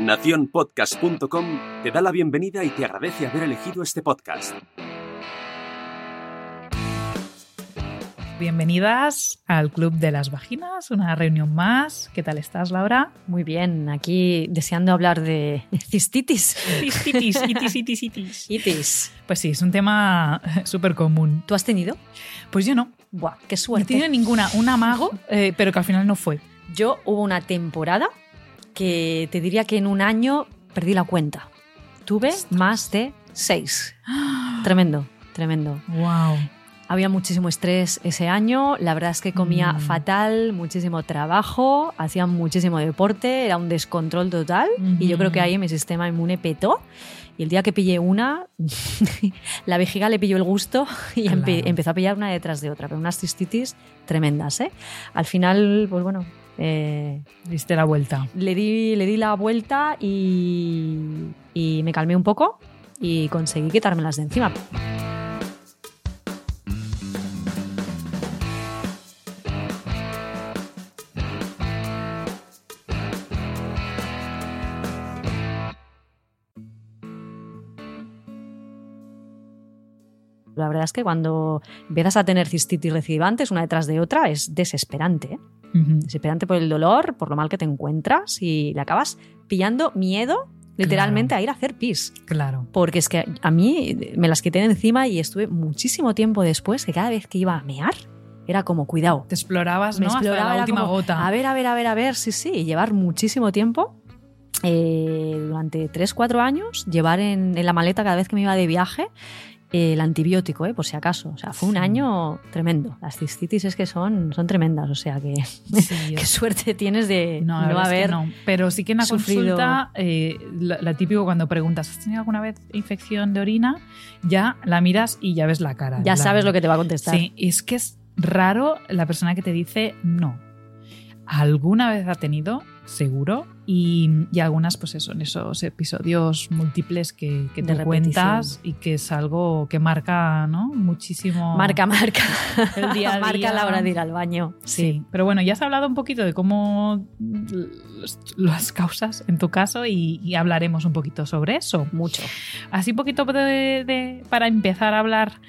Naciónpodcast.com te da la bienvenida y te agradece haber elegido este podcast. Bienvenidas al Club de las Vaginas, una reunión más. ¿Qué tal estás, Laura? Muy bien, aquí deseando hablar de cistitis. Cistitis, itis, itis, itis. Itis. Pues sí, es un tema súper común. ¿Tú has tenido? Pues yo no. Buah, qué No he suerte. tenido ninguna, un amago, eh, pero que al final no fue. Yo hubo una temporada que te diría que en un año perdí la cuenta. Tuve más de seis. Tremendo, tremendo. Wow. Había muchísimo estrés ese año, la verdad es que comía Mm. fatal, muchísimo trabajo, hacía muchísimo deporte, era un descontrol total y yo creo que ahí mi sistema inmune petó y el día que pillé una, la vejiga le pilló el gusto y empe- empezó a pillar una detrás de otra, pero unas cistitis tremendas. ¿eh? Al final, pues bueno, eh, Diste la vuelta. le, di, le di la vuelta y, me calmé un poco y conseguí quitármelas de encima. La verdad es que cuando empiezas a tener cistitis recidivantes una detrás de otra es desesperante. ¿eh? Desesperante por el dolor, por lo mal que te encuentras y le acabas pillando miedo literalmente a ir a hacer pis. Claro. Porque es que a mí me las quité de encima y estuve muchísimo tiempo después que cada vez que iba a mear era como, cuidado. Te explorabas, Me ¿no? exploraba, Hasta la última como, gota. A ver, a ver, a ver, a ver, sí, sí, y llevar muchísimo tiempo. eh, durante 3-4 años, llevar en, en la maleta cada vez que me iba de viaje el antibiótico, eh, por si acaso. O sea, fue un año tremendo. Las cistitis es que son, son tremendas, o sea que Sí, qué suerte tienes de No, no, verdad es que haber. no. Pero sí que en la sufrido- consulta, eh, la, la típico cuando preguntas, ¿has tenido alguna vez infección de orina? Ya la miras y ya ves la cara. Ya sabes lo que te va a contestar. Sí, es que es raro la persona que te dice no. Alguna vez ha tenido, seguro, y, y algunas, pues eso, en esos episodios múltiples que, repetición. cuentas y que es algo que marca, ¿no? Muchísimo. Marca, marca. El día a marca día. la hora de ir al baño. Sí, pero bueno, ya has hablado un poquito de cómo las causas en tu caso y, y hablaremos un poquito sobre eso. Mucho. Así un poquito de- de- para empezar a hablar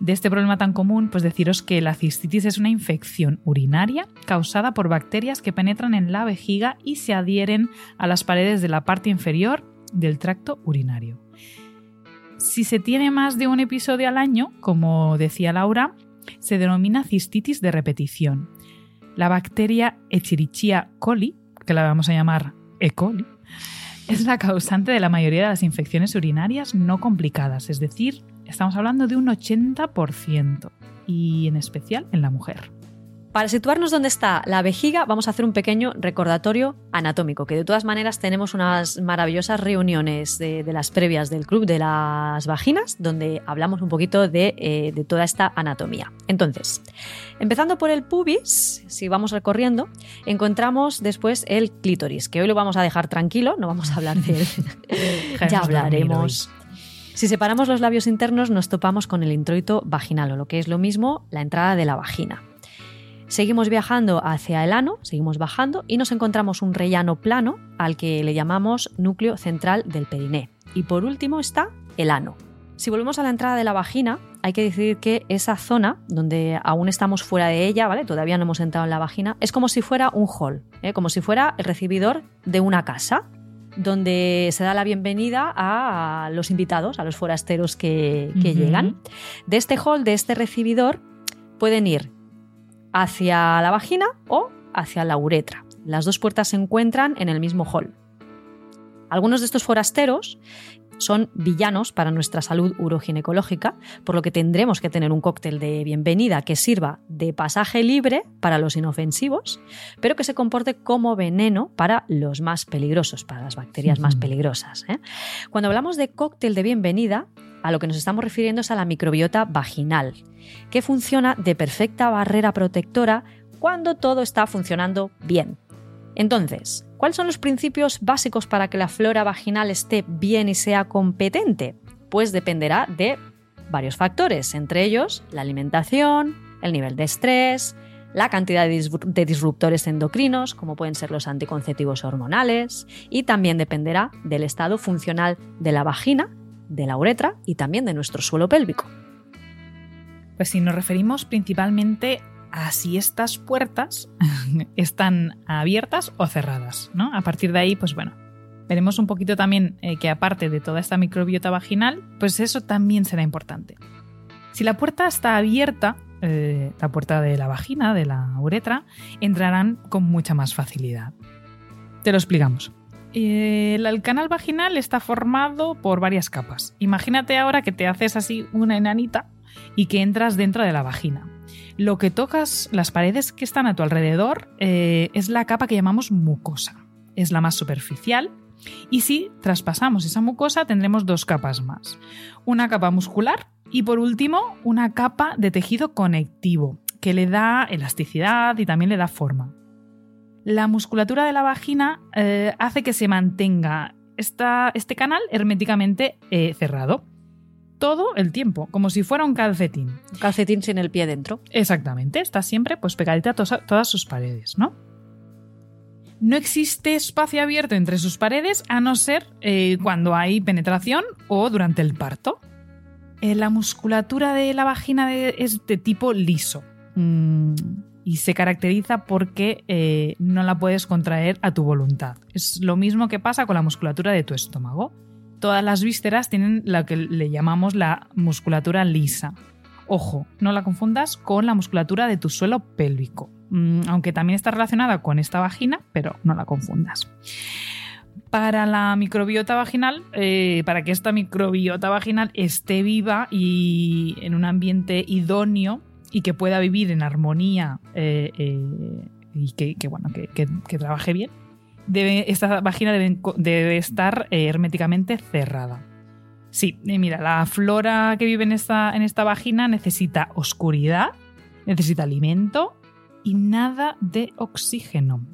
de este problema tan común, pues deciros que la cistitis es una infección urinaria causada por bacterias que penetran en la vejiga y se adhieren a las paredes de la parte inferior del tracto urinario. Si se tiene más de un episodio al año, como decía Laura, se denomina cistitis de repetición. La bacteria Escherichia coli, que la vamos a llamar E. coli, es la causante de la mayoría de las infecciones urinarias no complicadas, es decir, estamos hablando de un 80%, y en especial en la mujer. Para situarnos donde está la vejiga, vamos a hacer un pequeño recordatorio anatómico, que de todas maneras tenemos unas maravillosas reuniones de, de las previas del Club de las Vaginas, donde hablamos un poquito de, eh, de toda esta anatomía. Entonces, empezando por el pubis, si vamos recorriendo, encontramos después el clítoris, que hoy lo vamos a dejar tranquilo, no vamos a hablar de él. ya hablaremos. Si separamos los labios internos, nos topamos con el introito vaginal, o lo que es lo mismo, la entrada de la vagina. Seguimos viajando hacia el ano, seguimos bajando y nos encontramos un rellano plano al que le llamamos núcleo central del periné. Y por último está el ano. Si volvemos a la entrada de la vagina, hay que decir que esa zona, donde aún estamos fuera de ella, ¿vale? Todavía no hemos entrado en la vagina, es como si fuera un hall, ¿eh? como si fuera el recibidor de una casa, donde se da la bienvenida a los invitados, a los forasteros que, llegan. De este hall, de este recibidor, pueden ir hacia la vagina o hacia la uretra. Las dos puertas se encuentran en el mismo hall. Algunos de estos forasteros son villanos para nuestra salud uroginecológica, por lo que tendremos que tener un cóctel de bienvenida que sirva de pasaje libre para los inofensivos, pero que se comporte como veneno para los más peligrosos, para las bacterias más peligrosas. ¿eh? Cuando hablamos de cóctel de bienvenida, a lo que nos estamos refiriendo es a la microbiota vaginal, que funciona de perfecta barrera protectora cuando todo está funcionando bien. Entonces, ¿cuáles son los principios básicos para que la flora vaginal esté bien y sea competente? Pues dependerá de varios factores, entre ellos la alimentación, el nivel de estrés, la cantidad de disruptores endocrinos, como pueden ser los anticonceptivos hormonales, y también dependerá del estado funcional de la vagina, de la uretra y también de nuestro suelo pélvico. Pues si nos referimos principalmente a si estas puertas están abiertas o cerradas, ¿no? A partir de ahí, pues bueno, veremos un poquito también eh, que aparte de toda esta microbiota vaginal, pues eso también será importante. Si la puerta está abierta, eh, la puerta de la vagina, de la uretra, entrarán con mucha más facilidad. Te lo explicamos. El canal vaginal está formado por varias capas. Imagínate ahora que te haces así una enanita y que entras dentro de la vagina. Lo que tocas, las paredes que están a tu alrededor, eh, es la capa que llamamos mucosa. Es la más superficial y si traspasamos esa mucosa tendremos dos capas más. Una capa muscular y por último una capa de tejido conectivo que le da elasticidad y también le da forma. La musculatura de la vagina eh, hace que se mantenga este canal herméticamente eh, cerrado todo el tiempo, como si fuera un calcetín. Un calcetín sin el pie dentro. Exactamente, está siempre pues pegadita a todas sus paredes, ¿no? No existe espacio abierto entre sus paredes a no ser eh, cuando hay penetración o durante el parto. Eh, la musculatura de la vagina es de tipo liso mm, y se caracteriza porque eh, no la puedes contraer a tu voluntad. Es lo mismo que pasa con la musculatura de tu estómago todas las vísceras tienen lo que le llamamos la musculatura lisa. Ojo, no la confundas con la musculatura de tu suelo pélvico, mm, aunque también está relacionada con esta vagina, pero no la confundas. Para la microbiota vaginal, eh, para que esta microbiota vaginal esté viva y en un ambiente idóneo y que pueda vivir en armonía eh, eh, y que, bueno, que trabaje bien, esta vagina debe, estar eh, herméticamente cerrada. Sí, mira, la flora que vive en esta, en esta vagina necesita oscuridad, necesita alimento y nada de oxígeno.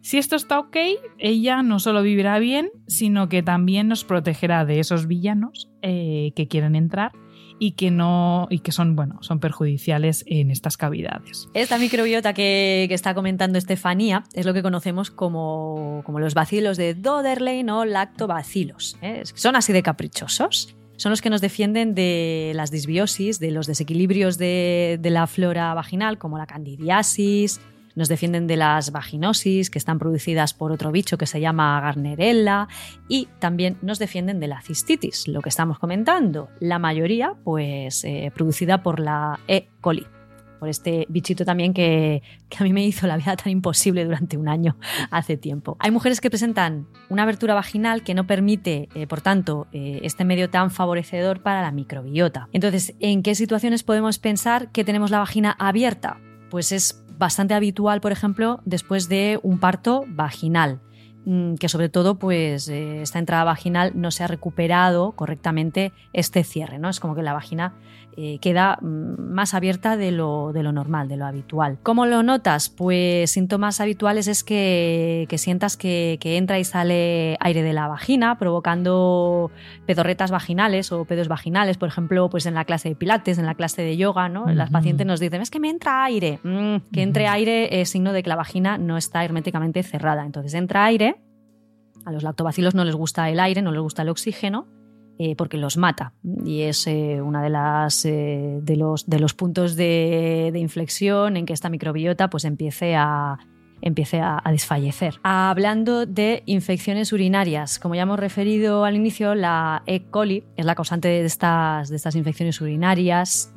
Si esto está ok, ella no solo vivirá bien, sino que también nos protegerá de esos villanos que quieren entrar y que no y que son bueno son perjudiciales en estas cavidades. Esta microbiota que, está comentando Estefanía es lo que conocemos como, como los bacilos de Doderlein o lactobacilos. ¿eh? Son así de caprichosos. Son los que nos defienden de las disbiosis, de los desequilibrios de, de la flora vaginal, como la candidiasis, nos defienden de las vaginosis que están producidas por otro bicho que se llama Garnerella y también nos defienden de la cistitis, lo que estamos comentando, la mayoría pues eh, producida por la E. coli por este bichito también que, a mí me hizo la vida tan imposible durante un año hace tiempo. Hay mujeres que presentan una abertura vaginal que no permite, eh, por tanto, eh, este medio tan favorecedor para la microbiota. Entonces, ¿en qué situaciones podemos pensar que tenemos la vagina abierta? Pues es bastante habitual, por ejemplo, después de un parto vaginal mm, que sobre todo pues eh, esta entrada vaginal no se ha recuperado correctamente este cierre, ¿no? Es como que la vagina eh, queda mm, más abierta de lo, de lo, normal, de lo habitual. ¿Cómo lo notas? Pues síntomas habituales es que, sientas que, entra y sale aire de la vagina, provocando pedorretas vaginales o pedos vaginales, por ejemplo, pues en la clase de pilates, en la clase de yoga, ¿no? Las pacientes nos dicen, es que me entra aire. Mm, que entre aire es signo de que la vagina no está herméticamente cerrada. Entonces entra aire, a los lactobacilos no les gusta el aire, no les gusta el oxígeno, eh, porque los mata. Y es eh, uno de, eh, de, los, de, los, puntos de, inflexión en que esta microbiota pues, empiece a, empiece a, desfallecer. Hablando de infecciones urinarias, como ya hemos referido al inicio, la E. coli es la causante de estas, de estas infecciones urinarias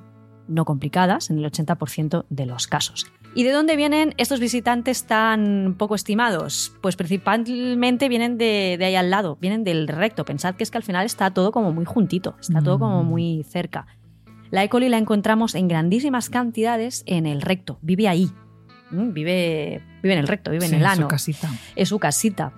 no complicadas en el 80% de los casos. ¿Y de dónde vienen estos visitantes tan poco estimados? Pues principalmente vienen de, ahí al lado, vienen del recto. Pensad que es que al final está todo como muy juntito, está todo como mm. muy cerca. La E. coli la encontramos en grandísimas cantidades en el recto, vive ahí. Vive, vive en el recto, vive en el ano. Es su casita. Es su casita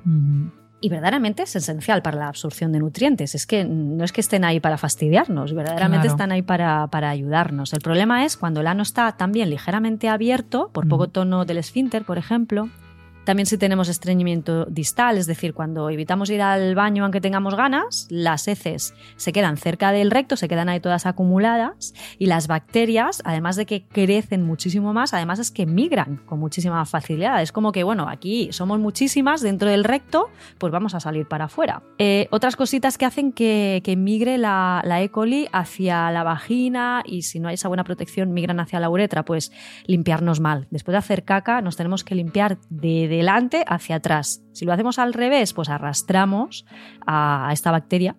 y verdaderamente es esencial para la absorción de nutrientes. Es que no es que estén ahí para fastidiarnos, verdaderamente están ahí para, ayudarnos. El problema es cuando el ano está también ligeramente abierto, por poco tono del esfínter, por ejemplo, También si tenemos estreñimiento distal, es decir, cuando evitamos ir al baño aunque tengamos ganas, las heces se quedan cerca del recto, se quedan ahí todas acumuladas y las bacterias, además de que crecen muchísimo más, además es que migran con muchísima facilidad. Es como que, bueno, aquí somos muchísimas dentro del recto, pues vamos a salir para afuera. Eh, otras cositas que hacen que, migre la, la E. coli hacia la vagina y si no hay esa buena protección, migran hacia la uretra, pues limpiarnos mal. Después de hacer caca, nos tenemos que limpiar de delante hacia atrás. Si lo hacemos al revés, pues arrastramos a esta bacteria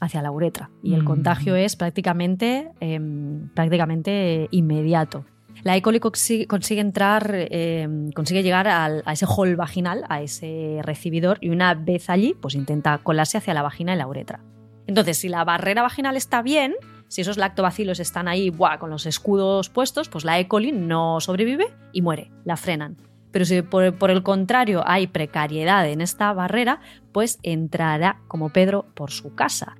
hacia la uretra y el mm. contagio es prácticamente, em, prácticamente inmediato. La E. coli consigue, entrar, em, consigue llegar a ese hall vaginal, a ese recibidor, y una vez allí, pues intenta colarse hacia la vagina y la uretra. Entonces, si la barrera vaginal está bien, si esos lactobacilos están ahí con los escudos puestos, pues la E. coli no sobrevive y muere, la frenan. Pero si por, el contrario hay precariedad en esta barrera, pues entrará como Pedro por su casa.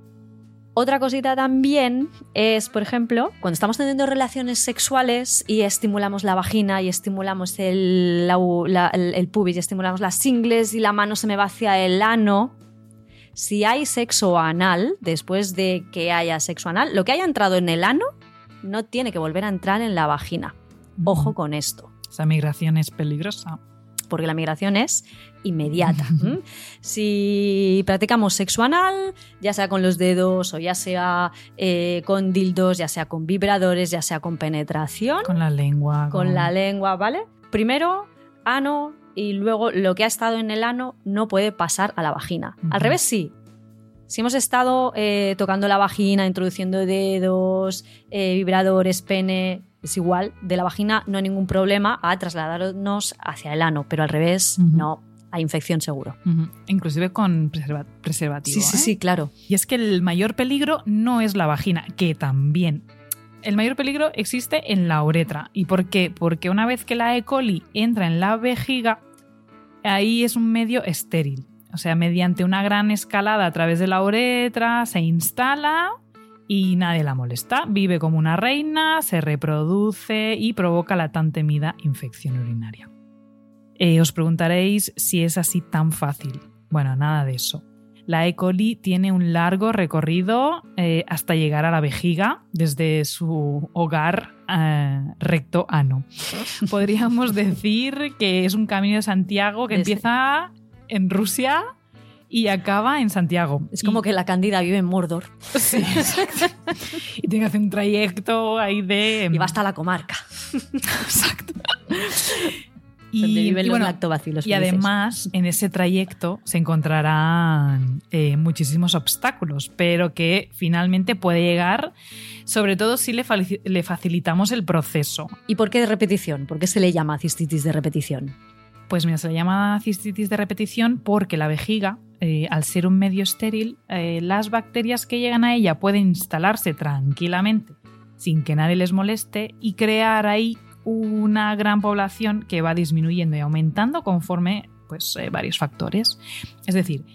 Otra cosita también es, por ejemplo, cuando estamos teniendo relaciones sexuales y estimulamos la vagina y estimulamos el, el pubis y estimulamos las ingles y la mano se me va hacia el ano, si hay sexo anal, después de que haya sexo anal, lo que haya entrado en el ano no tiene que volver a entrar en la vagina. Ojo con esto. Esa migración es peligrosa. Porque la migración es inmediata. si practicamos sexo anal, ya sea con los dedos o ya sea eh, con dildos, ya sea con vibradores, ya sea con penetración. Con la lengua. Con, la lengua, ¿vale? Primero, ano, y luego lo que ha estado en el ano no puede pasar a la vagina. Al revés, sí. Si hemos estado eh, tocando la vagina, introduciendo dedos, eh, vibradores, pene, es igual, de la vagina no hay ningún problema a trasladarnos hacia el ano, pero al revés no, hay infección seguro. Inclusive con preservativo. Sí, sí, ¿eh? sí, claro. Y es que el mayor peligro no es la vagina, que también el mayor peligro existe en la uretra. ¿Y por qué? Porque una vez que la E. coli entra en la vejiga, ahí es un medio estéril. O sea, mediante una gran escalada a través de la uretra se instala y nadie la molesta. Vive como una reina, se reproduce y provoca la tan temida infección urinaria. Eh, os preguntaréis si es así tan fácil. Bueno, nada de eso. La E. coli tiene un largo recorrido eh, hasta llegar a la vejiga desde su hogar eh, recto ano. Podríamos decir que es un camino de Santiago que empieza en Rusia y acaba en Santiago. Es como que la Cándida vive en Mordor. Sí, exacto. y tiene que hacer un trayecto ahí de... Y va hasta la comarca. exacto. Y, bueno, y además en ese trayecto se encontrarán eh, muchísimos obstáculos, pero que finalmente puede llegar, sobre todo si le, le, facilitamos el proceso. ¿Y por qué de repetición? ¿Por qué se le llama cistitis de repetición? Pues mira, se le llama cistitis de repetición porque la vejiga, eh, al ser un medio estéril, eh, las bacterias que llegan a ella pueden instalarse tranquilamente sin que nadie les moleste y crear ahí una gran población que va disminuyendo y aumentando conforme pues, eh, varios factores. Es decir,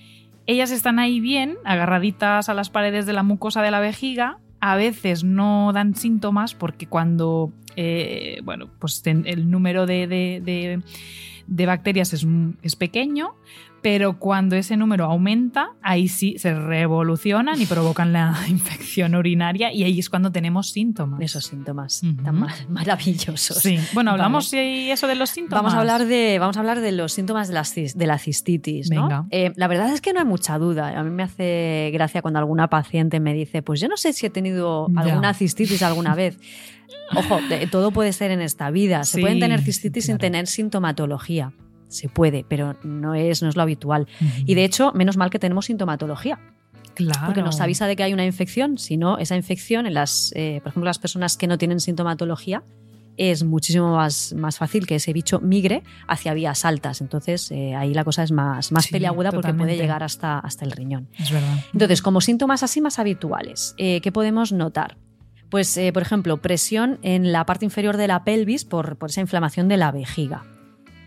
ellas están ahí bien, agarraditas a las paredes de la mucosa de la vejiga, a veces no dan síntomas porque cuando bueno, pues el número de, de bacterias es, pequeño, pero cuando ese número aumenta, ahí sí se revolucionan y provocan la infección urinaria y ahí es cuando tenemos síntomas. Esos síntomas tan maravillosos. Sí. Bueno, hablamos de eso de los síntomas. Vamos a hablar de, vamos a hablar de los síntomas de la, de la cistitis. ¿no? Eh, la verdad es que no hay mucha duda. A mí me hace gracia cuando alguna paciente me dice, pues yo no sé si he tenido alguna cistitis alguna vez. Ojo, todo puede ser en esta vida. Se pueden tener cistitis sin tener sintomatología. Se puede, pero no es, no es lo habitual. Y de hecho, menos mal que tenemos sintomatología. Claro. Porque nos avisa de que hay una infección, si no, esa infección en las, eh, por ejemplo, las personas que no tienen sintomatología, es muchísimo más, más fácil que ese bicho migre hacia vías altas. Entonces, eh, ahí la cosa es más, más peliaguda porque puede llegar hasta, hasta el riñón. Es verdad. Entonces, como síntomas así más habituales, eh, ¿qué podemos notar? Pues, por ejemplo, presión en la parte inferior de la pelvis por, por esa inflamación de la vejiga.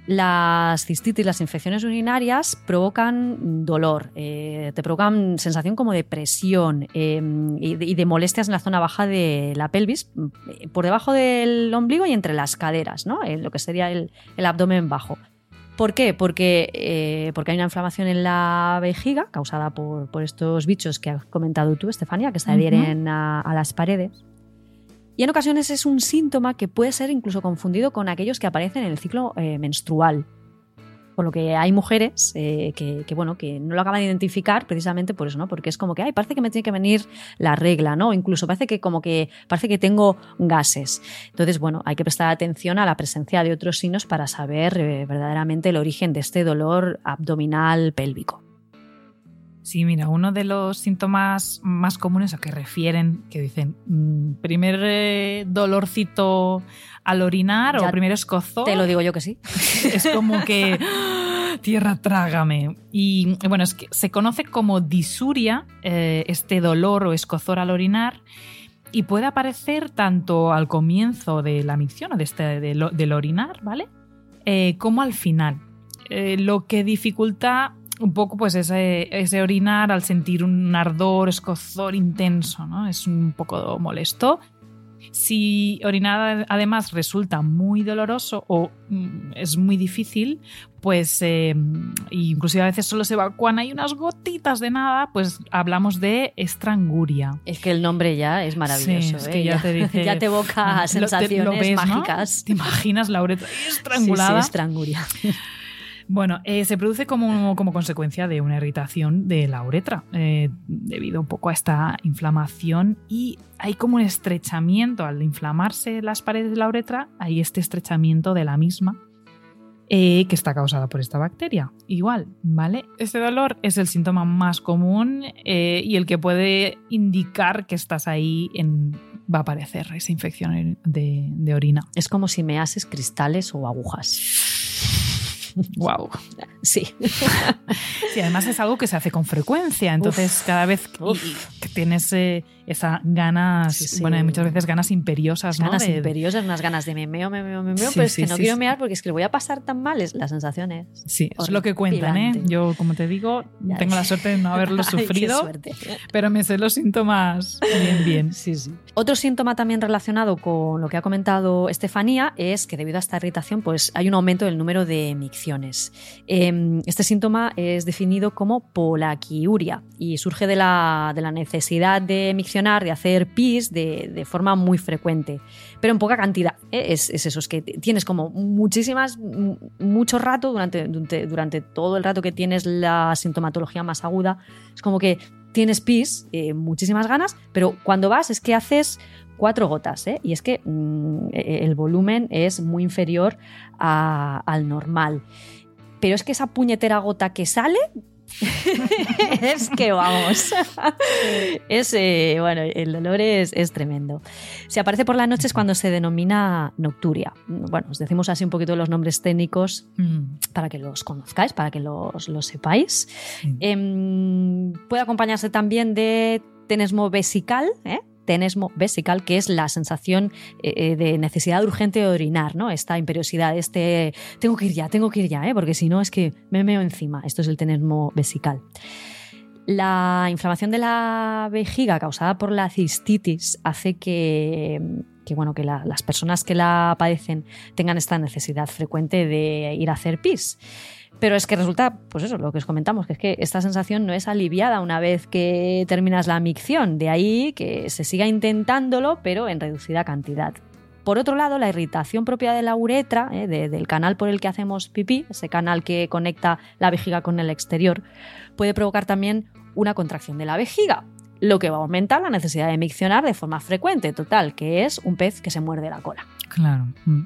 Las cistitis, las infecciones urinarias provocan dolor, eh, te provocan sensación como de presión em, y, de, molestias en la zona baja de la pelvis, por debajo del ombligo y entre las caderas, ¿no? En lo que sería el, abdomen bajo. ¿Por qué? Porque, eh, porque hay una inflamación en la vejiga causada por, por, estos bichos que has comentado tú, Estefania, que se adhieren a, a, las paredes. Y en ocasiones es un síntoma que puede ser incluso confundido con aquellos que aparecen en el ciclo eh, menstrual. Por lo que hay mujeres eh, que, bueno, que no lo acaban de identificar precisamente por eso, ¿no? Porque es como que, ay, parece que me tiene que venir la regla, ¿no? Incluso parece que como que parece que tengo gases. Entonces, bueno, hay que prestar atención a la presencia de otros signos para saber eh, verdaderamente el origen de este dolor abdominal pélvico. Sí, mira, uno de los síntomas más comunes a que refieren, que dicen, mmm, primer eh, dolorcito al orinar Ya o primero escozor. Te lo digo yo que sí. Es como que tierra trágame. Y bueno, es que se conoce como disuria, eh, este dolor o escozor al orinar, y puede aparecer tanto al comienzo de la micción o de este, de lo- del orinar, ¿vale? Eh, como al final. Eh, lo que dificulta un poco pues ese, ese orinar al sentir un ardor, escozor intenso, ¿no? Es un poco molesto. Si orinar además resulta muy doloroso o mm, es muy difícil, pues eh, inclusive a veces solo se evacúan hay unas gotitas de nada, pues hablamos de estranguria. Es que el nombre ya es maravilloso. Sí, es ¿eh? que ya te dice- ya te evoca te- sensaciones lo ves, ¿no? mágicas. ¿Te imaginas la uretra Sí, estrangulada? sí, estranguria. Bueno, eh, se produce como, como consecuencia de una irritación de la uretra, eh, debido un poco a esta inflamación y hay como un estrechamiento, al inflamarse las paredes de la uretra, hay este estrechamiento de la misma eh, que está causada por esta bacteria. Igual, ¿vale? Este dolor es el síntoma más común eh, y el que puede indicar que estás ahí en... Va a aparecer esa infección de, de orina. Es como si me haces cristales o agujas. ¡Wow! Sí. Sí, además es algo que se hace con frecuencia, entonces Uf. cada vez que- Uf. Tienes eh, esa ganas, Sí, sí. bueno, muchas veces ganas imperiosas, ¿no? ganas De- imperiosas, unas ganas de me meo, me meo, me meo, Sí, pero es que no quiero mear porque es que lo voy a pasar tan mal, es la sensación es. Sí, es lo que cuentan, ¿eh? Yo, como te digo, Ya tengo la suerte de no haberlo Ay, sufrido, suerte. pero me sé los síntomas bien, bien. Sí, sí. Otro síntoma también relacionado con lo que ha comentado Estefanía es que debido a esta irritación pues hay un aumento del número de micciones. Eh, Este síntoma es definido como polaquiuria y surge de la, de la necesidad de miccionar, de hacer pis de, de forma muy frecuente, pero en poca cantidad. ¿eh? Es, es eso, es que tienes como muchísimas, mucho rato durante, durante, todo el rato que tienes la sintomatología más aguda, es como que tienes pis, eh, muchísimas ganas, pero cuando vas es que haces cuatro gotas, ¿eh? y es que mm, eh, el volumen es muy inferior al normal. Pero es que esa puñetera gota que sale es que vamos. es, eh, bueno, el dolor es, es tremendo. Si aparece por la noche es cuando se denomina nocturia. Bueno, os decimos así un poquito los nombres técnicos Mm, para que los conozcáis, para que los, los sepáis. Em, puede acompañarse también de tenesmo vesical, ¿eh? Tenesmo vesical, que es la sensación eh, eh, de necesidad urgente de orinar, ¿no? Esta imperiosidad, este tengo que ir ya, tengo que ir ya, ¿eh? porque si no es que me meo encima. Esto es el tenesmo vesical. La inflamación de la vejiga causada por la cistitis hace que, que, bueno, que la- las personas que la padecen tengan esta necesidad frecuente de ir a hacer pis. Pero es que resulta, pues eso, lo que os comentamos, que es que esta sensación no es aliviada una vez que terminas la micción. De ahí que se siga intentándolo, pero en reducida cantidad. Por otro lado, la irritación propia de la uretra, eh, de- del canal por el que hacemos pipí, ese canal que conecta la vejiga con el exterior, puede provocar también una contracción de la vejiga, lo que va a aumentar la necesidad de miccionar de forma frecuente, total, que es un pez que se muerde la cola. Claro. mm.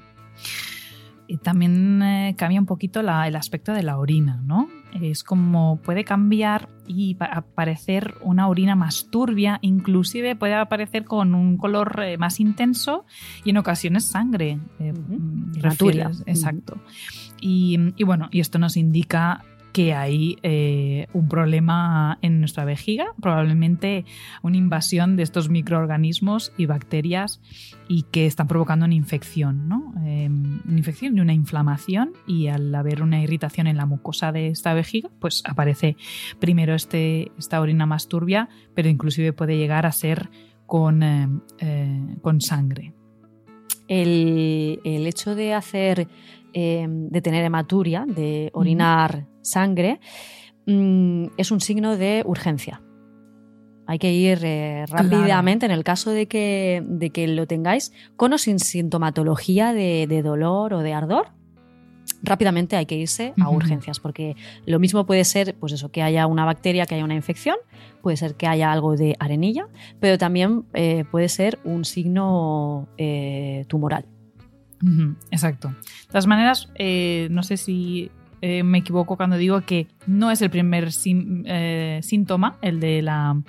Y también eh, cambia un poquito la- el aspecto de la orina, ¿no? Es como puede cambiar y pa- aparecer una orina más turbia, inclusive puede aparecer con un color eh, más intenso y en ocasiones sangre. eh, mm, refieres- Exacto. Y, y bueno, y esto nos indica que hay eh, un problema en nuestra vejiga, probablemente una invasión de estos microorganismos y bacterias y que están provocando una infección, ¿no? Eh, una infección y una inflamación y al haber una irritación en la mucosa de esta vejiga, pues aparece primero este, esta orina más turbia, pero inclusive puede llegar a ser con, eh, eh, con sangre. el, el hecho de hacer eh, de tener hematuria, de orinar sangre, mm, es un signo de urgencia. Hay que ir eh, rápidamente, en el caso de que, de que lo tengáis, con o sin sintomatología de, de dolor o de ardor, rápidamente hay que irse a urgencias, porque lo mismo puede ser, pues eso, que haya una bacteria, que haya una infección, puede ser que haya algo de arenilla, pero también eh, puede ser un signo eh, tumoral. Exacto. De todas maneras, eh, no sé si eh, me equivoco cuando digo que no es el primer eh, síntoma, el de la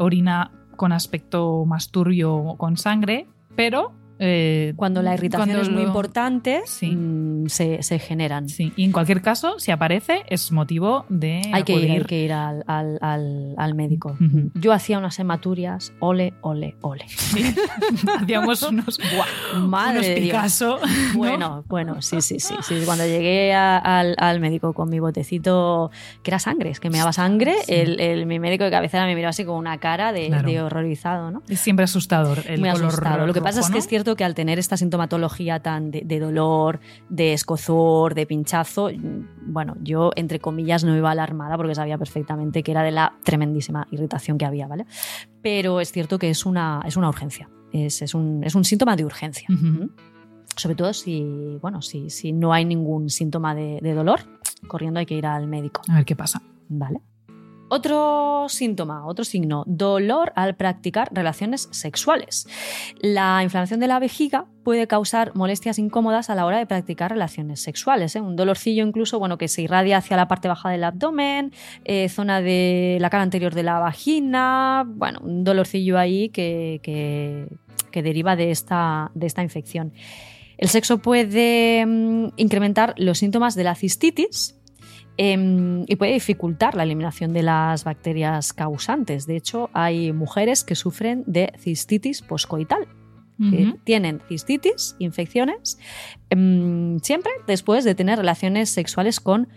orina con aspecto más turbio o con sangre, pero... eh, Cuando la irritación cuando es muy lo- importante, Sí. mm, se, se generan. Sí, y en cualquier caso, si aparece, es motivo de Hay que ir, hay que ir al, al- al- al médico. Yo hacía unas hematurias, ole, ole, ole. Sí. Hacíamos unos, Madre unos. Picasso. ¿no? Bueno, bueno, sí, sí, sí. Cuando llegué a- al, al médico con mi botecito, que era sangre, es que me daba sangre, el, el- mi médico de cabecera me miró así con una cara de, Claro. de horrorizado, ¿no? Es siempre asustador el Muy color asustado. Lo que pasa es rojo, que ¿no? es cierto que al tener esta sintomatología tan de, de dolor, de escozor, de pinchazo, mm, bueno, yo entre comillas no iba alarmada porque sabía perfectamente que era de la tremendísima irritación que había, ¿vale? Pero es cierto que es una, es una urgencia, es, es un, es un síntoma de urgencia. Ujú. Sobre todo si, bueno, si, si no hay ningún síntoma de, de dolor, corriendo hay que ir al médico. A ver qué pasa. ¿Vale? Otro síntoma, otro signo, dolor al practicar relaciones sexuales. La inflamación de la vejiga puede causar molestias incómodas a la hora de practicar relaciones sexuales. ¿eh? Un dolorcillo incluso bueno, que se irradia hacia la parte baja del abdomen, eh, zona de la cara anterior de la vagina, bueno, un dolorcillo ahí que, que- que deriva de esta, de esta infección. El sexo puede mm, incrementar los síntomas de la cistitis, Em, y puede dificultar la eliminación de las bacterias causantes. De hecho, hay mujeres que sufren de cistitis poscoital, que tienen cistitis, infecciones, em, siempre después de tener relaciones sexuales con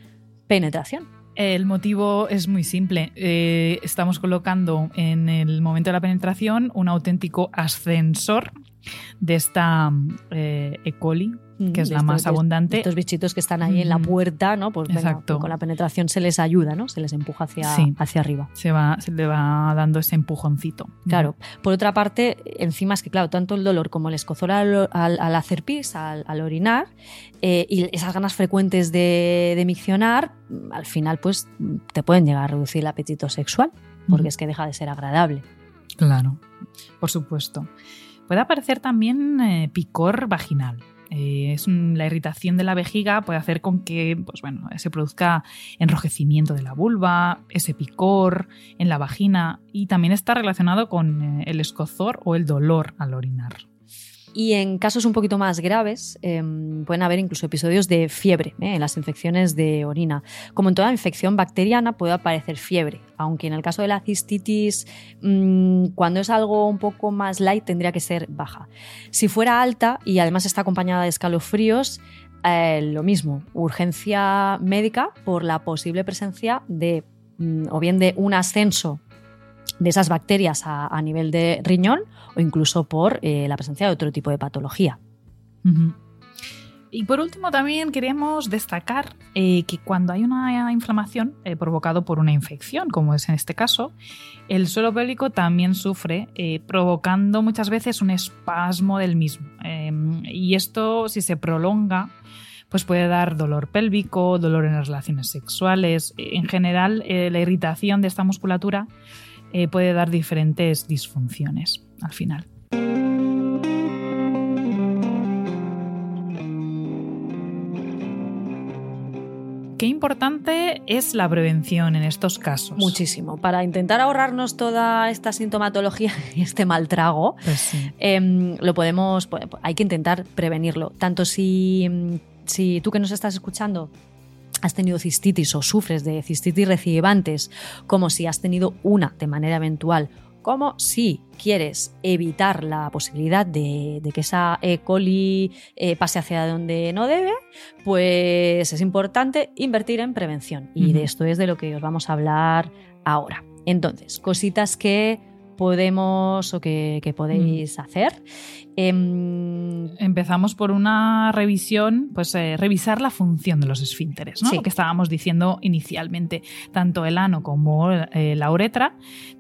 penetración. El motivo es muy simple. Eh, estamos colocando en el momento de la penetración un auténtico ascensor de esta eh, E. coli, que es la estos- más abundante. Estos bichitos que están ahí en la puerta, ¿no? Pues venga, con la penetración se les ayuda, ¿no? Se les empuja hacia, Sí. hacia arriba. Se, va, se le va dando ese empujoncito. Claro. Por otra parte, encima es que, claro, tanto el dolor como el escozor al, al- al hacer pis, al, al orinar, eh, y esas ganas frecuentes de, de miccionar, al final, pues, te pueden llegar a reducir el apetito sexual, porque es que deja de ser agradable. Claro, por supuesto. Puede aparecer también eh, picor vaginal. Eh, es la irritación de la vejiga puede hacer con que pues bueno, se produzca enrojecimiento de la vulva, ese picor en la vagina y también está relacionado con eh, el escozor o el dolor al orinar. Y en casos un poquito más graves, eh, pueden haber incluso episodios de fiebre ¿eh? en las infecciones de orina. Como en toda infección bacteriana, puede aparecer fiebre, aunque en el caso de la cistitis, mm, cuando es algo un poco más light, tendría que ser baja. Si fuera alta y además está acompañada de escalofríos, eh, lo mismo, urgencia médica por la posible presencia de mm, o bien de un ascenso de esas bacterias a, nivel de riñón o incluso por eh, la presencia de otro tipo de patología. Y por último también queremos destacar eh, que cuando hay una inflamación eh, provocado por una infección, como es en este caso, el suelo pélvico también sufre, provocando muchas veces un espasmo del mismo. Eh, y esto, si se prolonga, pues puede dar dolor pélvico, dolor en las relaciones sexuales. En general, la irritación de esta musculatura eh, puede dar diferentes disfunciones al final. Qué importante es la prevención en estos casos. Muchísimo. Para intentar ahorrarnos toda esta sintomatología y este mal trago, Pues sí. em, lo podemos, hay que intentar prevenirlo. Tanto si, mm, si tú que nos estás escuchando has tenido cistitis o sufres de cistitis recidivantes, como si has tenido una de manera eventual, como si quieres evitar la posibilidad de, de que esa E. coli eh, pase hacia donde no debe, pues es importante invertir en prevención. Y de esto es de lo que os vamos a hablar ahora. Entonces, cositas que podemos o que, que podéis hacer. Em, Empezamos por una revisión, pues eh, revisar la función de los esfínteres, ¿no? Sí. Lo que estábamos diciendo inicialmente. Tanto el ano como eh, la uretra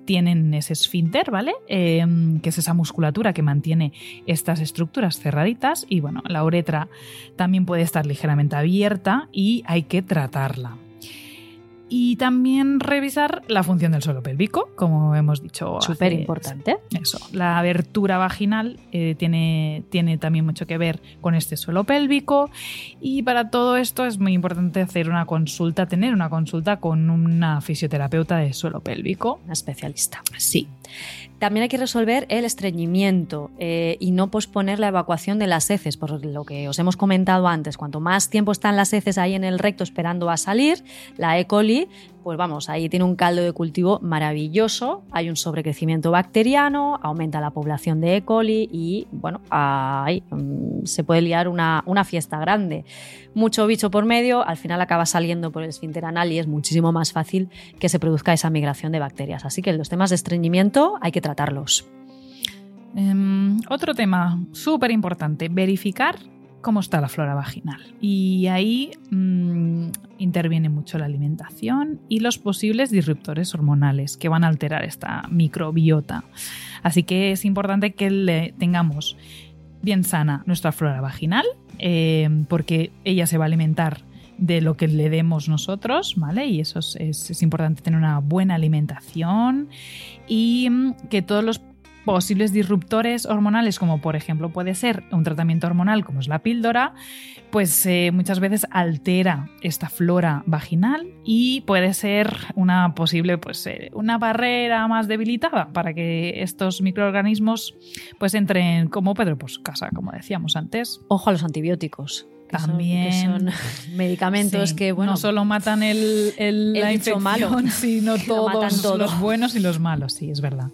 tienen ese esfínter, ¿vale? Em, que es esa musculatura que mantiene estas estructuras cerraditas. Y bueno, la uretra también puede estar ligeramente abierta y hay que tratarla. Y también revisar la función del suelo pélvico, como hemos dicho. Súper importante. eso, la abertura vaginal eh, tiene, tiene también mucho que ver con este suelo pélvico y para todo esto es muy importante hacer una consulta, tener una consulta con una fisioterapeuta de suelo pélvico. Una especialista. Sí. También hay que resolver el estreñimiento eh, y no posponer la evacuación de las heces, por lo que os hemos comentado antes. Cuanto más tiempo están las heces ahí en el recto esperando a salir, la E. coli, pues vamos, ahí tiene un caldo de cultivo maravilloso, hay un sobrecrecimiento bacteriano, aumenta la población de E. coli y, bueno, ahí mm, se puede liar una, una fiesta grande. Mucho bicho por medio, al final acaba saliendo por el esfínter anal y es muchísimo más fácil que se produzca esa migración de bacterias. Así que los temas de estreñimiento hay que tratarlos. Em, otro tema súper importante, verificar cómo está la flora vaginal. Y ahí mm, interviene mucho la alimentación y los posibles disruptores hormonales que van a alterar esta microbiota. Así que es importante que le tengamos bien sana nuestra flora vaginal, eh, porque ella se va a alimentar de lo que le demos nosotros, ¿vale? Y eso es, importante tener una buena alimentación y mm, que todos los posibles disruptores hormonales, como por ejemplo puede ser un tratamiento hormonal como es la píldora, pues eh, muchas veces altera esta flora vaginal y puede ser una posible, pues eh, una barrera más debilitada para que estos microorganismos pues entren como Pedro por su casa, como decíamos antes. Ojo a los antibióticos. Que son- También. que son medicamentos Sí, que, bueno, no solo matan el, el- El la infección, malo. sino todos todo. los buenos y los malos, sí, es verdad.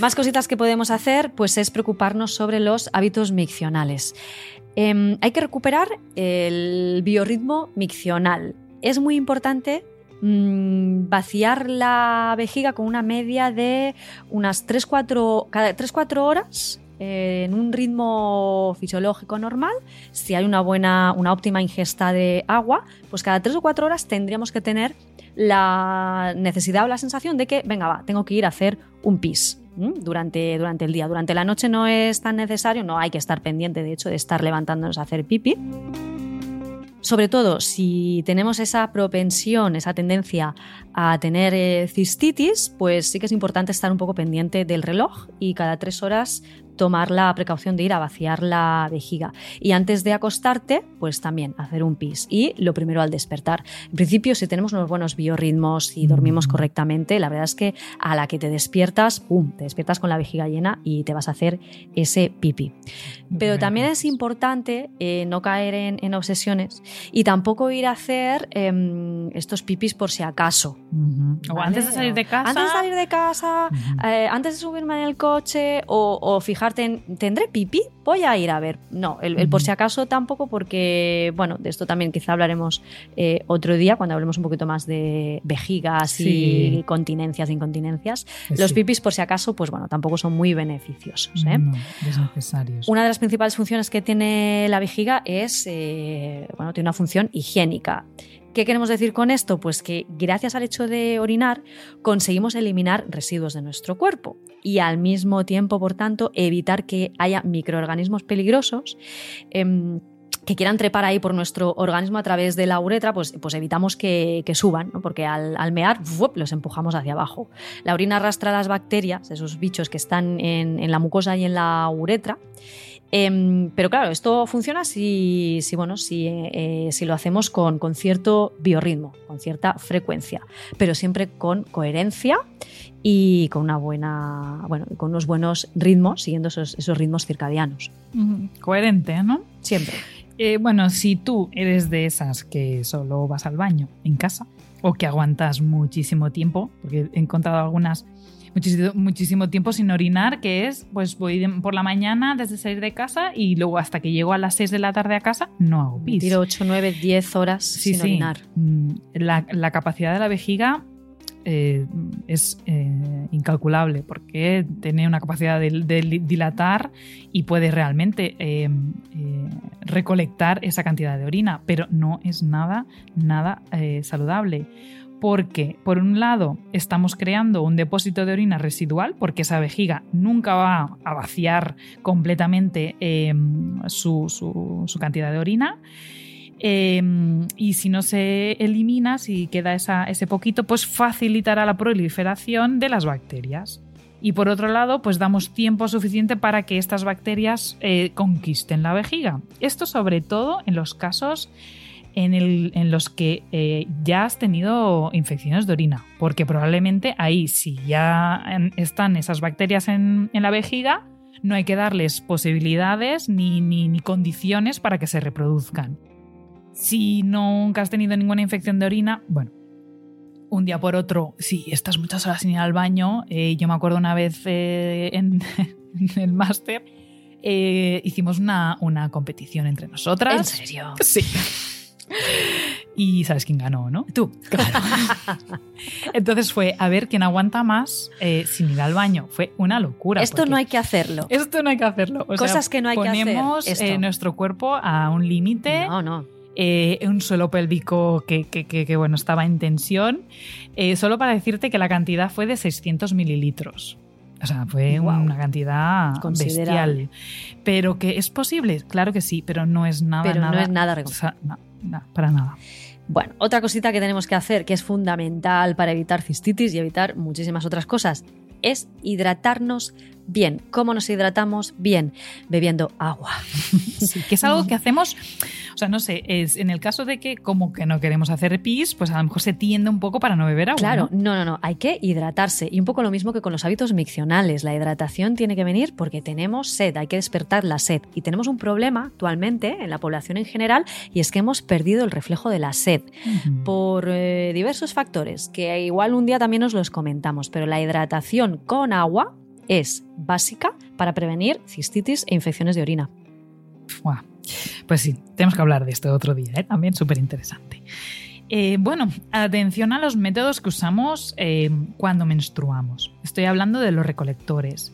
Más cositas que podemos hacer, pues es preocuparnos sobre los hábitos miccionales. Em, hay que recuperar el biorritmo miccional. Es muy importante mm, vaciar la vejiga con una media de unas 3-4 cada 3-4 horas en un ritmo fisiológico normal. Si hay una buena, una óptima ingesta de agua, pues cada 3 o 4 horas tendríamos que tener la necesidad o la sensación de que, venga, va, tengo que ir a hacer un pis durante, durante el día. Durante la noche no es tan necesario, no hay que estar pendiente, de hecho, de estar levantándonos a hacer pipi. Sobre todo si tenemos esa propensión, esa tendencia a tener eh, cistitis, pues sí que es importante estar un poco pendiente del reloj y cada tres horas tomar la precaución de ir a vaciar la vejiga. Y antes de acostarte, pues también hacer un pis. Y lo primero al despertar. En principio, si tenemos unos buenos biorritmos y dormimos Mm. correctamente, la verdad es que a la que te despiertas, ¡pum!, te despiertas con la vejiga llena y te vas a hacer ese pipi. Pero también es importante eh, no caer en, en obsesiones y tampoco ir a hacer em, estos pipis por si acaso. O ¿vale? antes de salir de casa. Antes de salir de casa, eh, antes de subirme en el coche o, o fijarte en, ¿tendré pipi? Voy a ir a ver. No, el, el por si acaso tampoco porque, bueno, de esto también quizá hablaremos eh, otro día cuando hablemos un poquito más de vejigas Sí. y continencias e incontinencias. Los Sí. pipis por si acaso, pues bueno, tampoco son muy beneficiosos. ¿eh? No, desnecesarios. Una de las principales funciones que tiene la vejiga es, eh, bueno, tiene una función higiénica. ¿Qué queremos decir con esto? Pues que gracias al hecho de orinar conseguimos eliminar residuos de nuestro cuerpo y al mismo tiempo, por tanto, evitar que haya microorganismos peligrosos. em, que quieran trepar ahí por nuestro organismo a través de la uretra, pues, pues evitamos que, que suban, ¿no? porque al, al mear los empujamos hacia abajo. La orina arrastra las bacterias, esos bichos que están en la mucosa y en la uretra, Em, pero claro, esto funciona si, si, bueno, si, eh, si lo hacemos con, con cierto biorritmo, con cierta frecuencia, pero siempre con coherencia y con una buena, bueno, con unos buenos ritmos, siguiendo esos, esos ritmos circadianos. Coherente, ¿no? Siempre. Eh, bueno, si tú eres de esas que solo vas al baño en casa o que aguantas muchísimo tiempo, porque he encontrado algunas muchísimo, muchísimo tiempo sin orinar, que es, pues voy de- por la mañana desde salir de casa y luego hasta que llego a las 6 de la tarde a casa no hago pis. Tiro 8, 9, 10 horas Sí, sin sí. orinar. Mm, La, la capacidad de la vejiga eh, es, eh, incalculable porque tiene una capacidad de, de dilatar y puede realmente eh, recolectar esa cantidad de orina, pero no es nada, nada saludable porque, por un lado, estamos creando un depósito de orina residual, porque esa vejiga nunca va a vaciar completamente em, su, cantidad de orina. Em, y si no se elimina, si queda ese poquito, pues facilitará la proliferación de las bacterias. Y por otro lado, pues damos tiempo suficiente para que estas bacterias eh, conquisten la vejiga. Esto sobre todo en los casos en, los que eh, ya has tenido infecciones de orina, porque probablemente ahí, si ya están esas bacterias en, la vejiga, no hay que darles posibilidades ni, ni, condiciones para que se reproduzcan. Si nunca has tenido ninguna infección de orina, bueno, un día por otro, si estás muchas horas sin ir al baño, eh, yo me acuerdo una vez eh, en, el máster, hicimos una, una competición entre nosotras. ¿En serio? Sí. Y sabes quién ganó, ¿no? Tú. Claro. Entonces fue a ver quién aguanta más eh, sin ir al baño. Fue una locura. Esto no hay que hacerlo. Esto no hay que hacerlo. Cosas que no hay que hacer. Ponemos eh, nuestro cuerpo a un límite. No, no. Eh, un suelo pélvico que, que, bueno, estaba en tensión. solo para decirte que la cantidad fue de 600 mililitros. O sea, fue una cantidad bestial. Pero que es posible, claro que sí, pero no es nada, pero nada. No es nada no, para nada. Bueno, otra cosita que tenemos que hacer, que es fundamental para evitar cistitis y evitar muchísimas otras cosas, es hidratarnos bien. ¿Cómo nos hidratamos? Bien, bebiendo agua. Sí, que es algo que hacemos o sea, no sé, es en el caso de que como que no queremos hacer pis, pues a lo mejor se tiende un poco para no beber agua. Claro, no, no, no, hay que hidratarse. Y un poco lo mismo que con los hábitos miccionales. La hidratación tiene que venir porque tenemos sed, hay que despertar la sed. Y tenemos un problema actualmente en la población en general y es que hemos perdido el reflejo de la sed por eh, diversos factores que igual un día también nos los comentamos, pero la hidratación con agua es básica para prevenir cistitis e infecciones de orina. Pues sí, tenemos que hablar de esto otro día, ¿eh? también súper interesante. Eh, bueno, atención a los métodos que usamos eh, cuando menstruamos. Estoy hablando de los recolectores,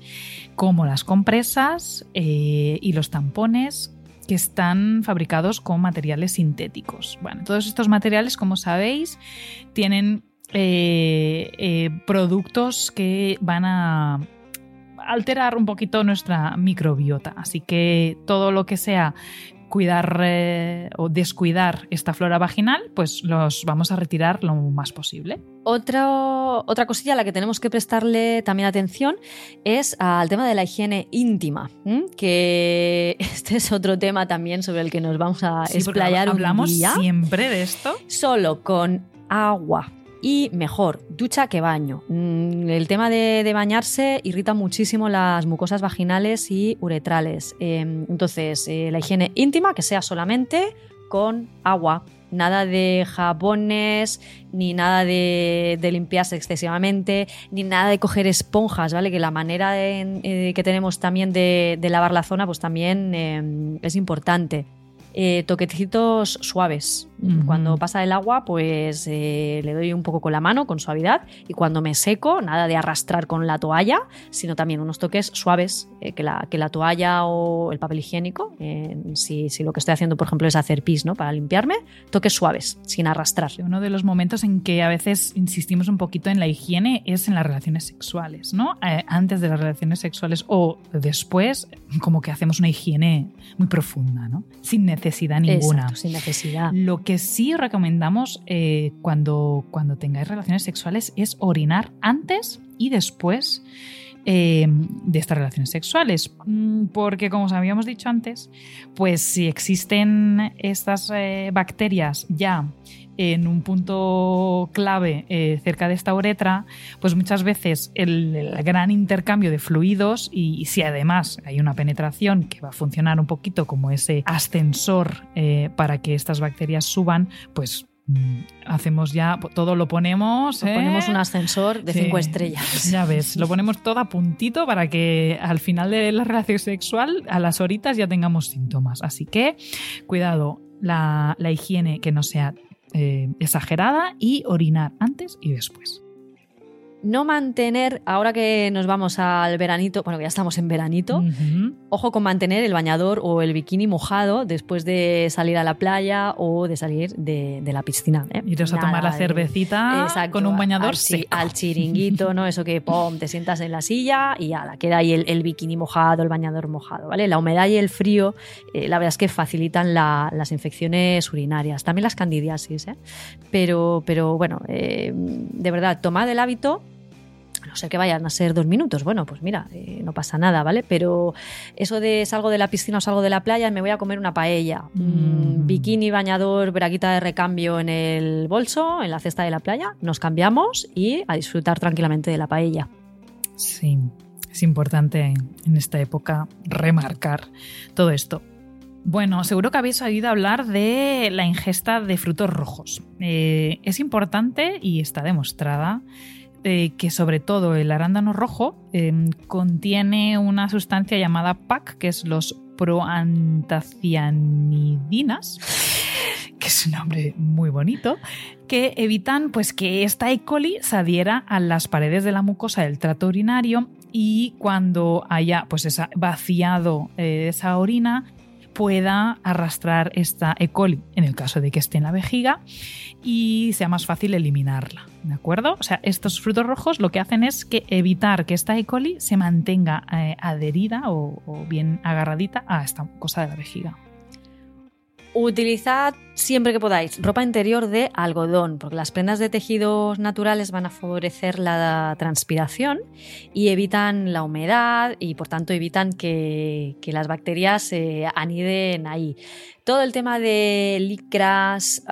como las compresas y los tampones que están fabricados con materiales sintéticos. Bueno, todos estos materiales, como sabéis, tienen productos que van a alterar un poquito nuestra microbiota. Así que todo lo que sea cuidar eh, o descuidar esta flora vaginal, pues los vamos a retirar lo más posible. otra cosilla a la que tenemos que prestarle también atención es al tema de la higiene íntima, que este es otro tema también sobre el que nos vamos a explayar hablamos un día. siempre de esto. Solo con agua y mejor, ducha que baño. Mm, el tema de, bañarse irrita muchísimo las mucosas vaginales y uretrales. Em, entonces, eh, la higiene íntima que sea solamente con agua. Nada de jabones, ni nada de, limpiarse excesivamente, ni nada de coger esponjas, ¿vale? Que la manera eh, que tenemos también de, lavar la zona, pues también em, es importante. Eh, toquecitos suaves. Cuando pasa el agua, pues eh, le doy un poco con la mano, con suavidad, y cuando me seco, nada de arrastrar con la toalla, sino también unos toques suaves, eh, que, la, que la toalla o el papel higiénico, si, si, lo que estoy haciendo, por ejemplo, es hacer pis, ¿no? Para limpiarme, toques suaves, sin arrastrar. Uno de los momentos en que a veces insistimos un poquito en la higiene es en las relaciones sexuales, ¿no? antes de las relaciones sexuales o después, como que hacemos una higiene muy profunda, ¿no? Sin necesidad ninguna. sin necesidad. Lo que sí recomendamos eh, cuando, cuando tengáis relaciones sexuales es orinar antes y después eh, de estas relaciones sexuales. Mm, porque, como os habíamos dicho antes, pues si existen estas eh, bacterias ya en un punto clave eh, cerca de esta uretra, pues muchas veces el, gran intercambio de fluidos y, si además hay una penetración que va a funcionar un poquito como ese ascensor eh, para que estas bacterias suban, pues mm, hacemos ya, todo lo ponemos. ¿eh? Ponemos un ascensor de cinco estrellas. Ya ves, lo ponemos todo a puntito para que al final de la relación sexual, a las horitas ya tengamos síntomas. Así que, cuidado, la, la higiene que no sea eh, exagerada y orinar antes y después. No mantener, ahora que nos vamos al veranito, bueno, que ya estamos en veranito, ojo con mantener el bañador o el bikini mojado después de salir a la playa o de salir de, de la piscina. ¿eh? Iros a tomar la de- cervecita Exacto, con un bañador al, seco. al chiringuito, ¿no? Eso que pum, te sientas en la silla y ala, queda ahí el, el bikini mojado, el bañador mojado, ¿vale? La humedad y el frío, eh, la verdad es que facilitan la- las infecciones urinarias, también las candidiasis, ¿eh? Pero, pero bueno, eh, de verdad, tomad el hábito. A No sé que vayan a ser dos minutos, bueno, pues mira, eh, no pasa nada, ¿vale? Pero eso de salgo de la piscina o salgo de la playa, me voy a comer una paella. Mm, bikini, bañador, braguita de recambio en el bolso, en la cesta de la playa, nos cambiamos y a disfrutar tranquilamente de la paella. Sí, es importante en esta época remarcar todo esto. Bueno, seguro que habéis oído hablar de la ingesta de frutos rojos. Eh, es importante y está demostrada eh, que sobre todo el arándano rojo eh, contiene una sustancia llamada PAC, que es los proantacianidinas, que es un nombre muy bonito, que evitan pues, que esta E. coli se adhiera a las paredes de la mucosa del trato urinario y cuando haya pues, vaciado eh, esa orina pueda arrastrar esta E. coli, en el caso de que esté en la vejiga, y sea más fácil eliminarla. ¿De acuerdo? O sea, estos frutos rojos lo que hacen es que evitar que esta E. coli se mantenga eh, adherida o, o bien agarradita a esta cosa de la vejiga. Utilizad siempre que podáis ropa interior de algodón, porque las prendas de tejidos naturales van a favorecer la transpiración y evitan la humedad y por tanto evitan que, las bacterias se aniden ahí. Todo el tema de licras,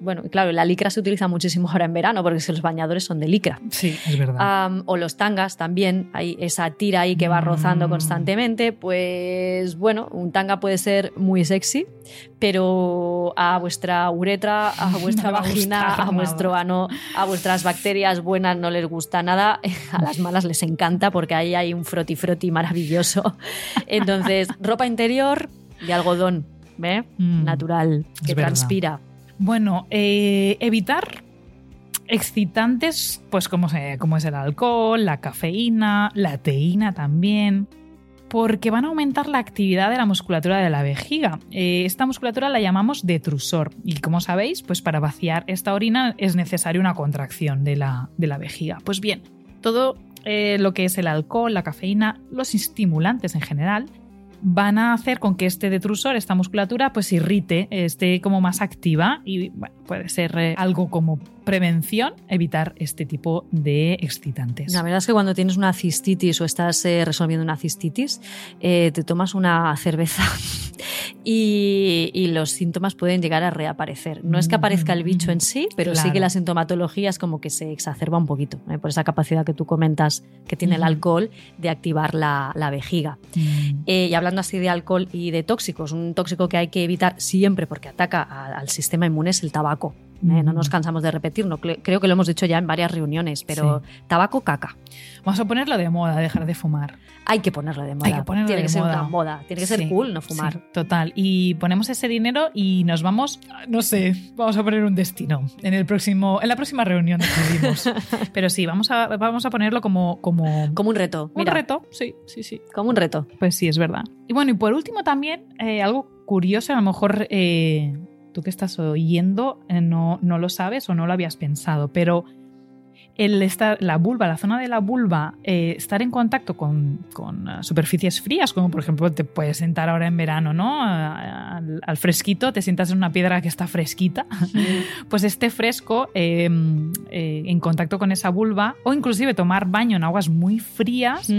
bueno, claro, la licra se utiliza muchísimo ahora en verano porque los bañadores son de licra. Sí, es verdad. O los tangas también, hay esa tira ahí que va rozando Mm. constantemente, pues bueno, un tanga puede ser muy sexy, pero a vuestra uretra, a vuestra No vagina, a vuestro ano, a vuestras bacterias buenas no les gusta nada, a las malas les encanta porque ahí hay un froti froti maravilloso. Entonces, ropa interior de algodón, ¿ve? Mm. Natural, que transpira. Bueno, eh, evitar excitantes, pues como, se- como es el alcohol, la cafeína, la teína también, porque van a aumentar la actividad de la musculatura de la vejiga. Eh, esta musculatura la llamamos detrusor y como sabéis, pues para vaciar esta orina es necesaria una contracción de la, de la vejiga. Pues bien, todo eh, lo que es el alcohol, la cafeína, los estimulantes en general, van a hacer con que este detrusor, esta musculatura, pues irrite, esté como más activa y bueno, puede ser eh, algo como prevención, evitar este tipo de excitantes. La verdad es que cuando tienes una cistitis o estás eh, resolviendo una cistitis, eh, te tomas una cerveza y, y los síntomas pueden llegar a reaparecer. No es que aparezca el bicho en sí, pero sí que la sintomatología es como que se exacerba un poquito, eh, por esa capacidad que tú comentas que tiene el alcohol de activar la, la vejiga. Mm, Eh, y hablando así de alcohol y de tóxicos, un tóxico que hay que evitar siempre porque ataca a- al sistema inmune es el tabaco. Eh, no nos cansamos de repetirlo, cre- creo que lo hemos dicho ya en varias reuniones, pero tabaco caca. Vamos a ponerlo de moda, dejar de fumar. Hay que ponerlo de moda. Hay que ponerlo tiene de que ser moda. una moda, tiene que ser cool no fumar. sí, total. Y ponemos ese dinero y nos vamos, no sé, vamos a poner un destino en el próximo, en la próxima reunión decidimos. Pero sí, vamos a, vamos a ponerlo como, como Como un reto. un Mira, reto. Sí, sí, sí. Como un reto. Pues sí, es verdad. Y bueno, y por último también, eh, algo curioso, a lo mejor eh, tú que estás oyendo eh, no, no lo sabes o no lo habías pensado, pero el estar, la vulva, la zona de la vulva, eh, estar en contacto con, con, eh, superficies frías, como por ejemplo te puedes sentar ahora en verano, ¿no? Al, al fresquito, te sientas en una piedra que está fresquita, pues este fresco eh, eh, en contacto con esa vulva o inclusive tomar baño en aguas muy frías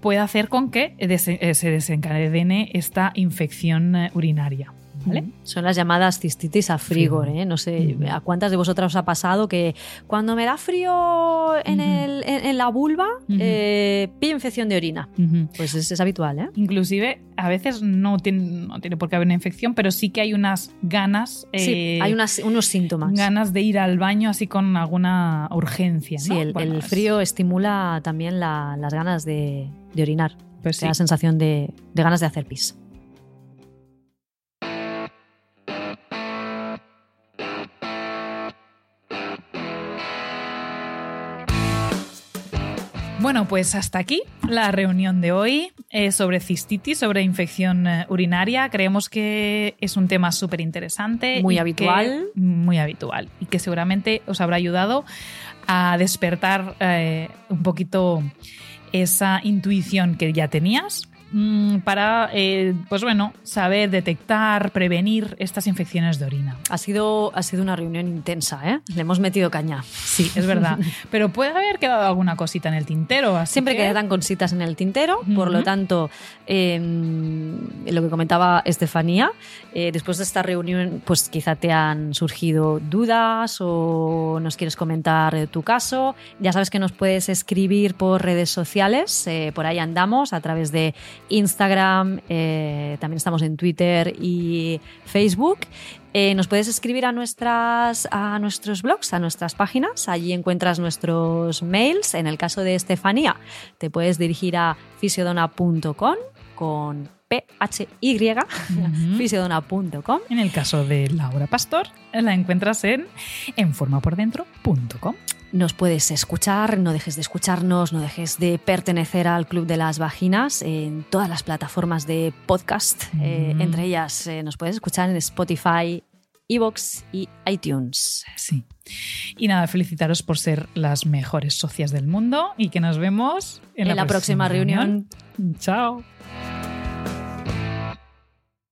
puede hacer con que se desencadene esta infección urinaria. ¿Vale? Son las llamadas cistitis a frigor, Frigo. ¿eh? No sé a cuántas de vosotras os ha pasado que cuando me da frío en, el- en- en la vulva, eh, pillo infección de orina. Pues es, es habitual, ¿eh? Inclusive a veces no tiene, no tiene por qué haber una infección, pero sí que hay unas ganas, sí, eh, hay unas- unos síntomas. ganas de ir al baño así con alguna urgencia. Sí, ¿no? el, Bueno, el es- frío estimula también la- las ganas de, de orinar. pues sí. da sensación de, de ganas de hacer pis. Bueno, pues hasta aquí la reunión de hoy eh, sobre cistitis, sobre infección eh, urinaria. Creemos que es un tema súper interesante. Muy habitual. que- muy habitual. Y que seguramente os habrá ayudado a despertar eh, un poquito esa intuición que ya tenías mm, para, eh, pues bueno, saber detectar, prevenir estas infecciones de orina. Ha sido, ha sido una reunión intensa, ¿eh? Le hemos metido caña. Sí, es verdad. Pero puede haber quedado alguna cosita en el tintero. así Siempre que- quedan cositas en el tintero, por lo tanto, eh, lo que comentaba Estefanía, eh, después de esta reunión, pues quizá te han surgido dudas o nos quieres comentar eh, tu caso. Ya sabes que nos puedes escribir por redes sociales, eh, por ahí andamos, a través de Instagram, eh, también estamos en Twitter y Facebook. Eh, nos puedes escribir a, nuestras, a nuestros blogs, a nuestras páginas. Allí encuentras nuestros mails. En el caso de Estefanía, te puedes dirigir a fisiodona.com con P-H-Y, Ujú. fisiodona.com. En el caso de Laura Pastor, la encuentras en enformapordentro.com. Nos puedes escuchar, no dejes de escucharnos, no dejes de pertenecer al Club de las Vaginas en todas las plataformas de podcast. Eh, entre ellas eh, nos puedes escuchar en Spotify, Evox y iTunes. Sí. Y nada, felicitaros por ser las mejores socias del mundo y que nos vemos en, En la próxima reunión. Chao.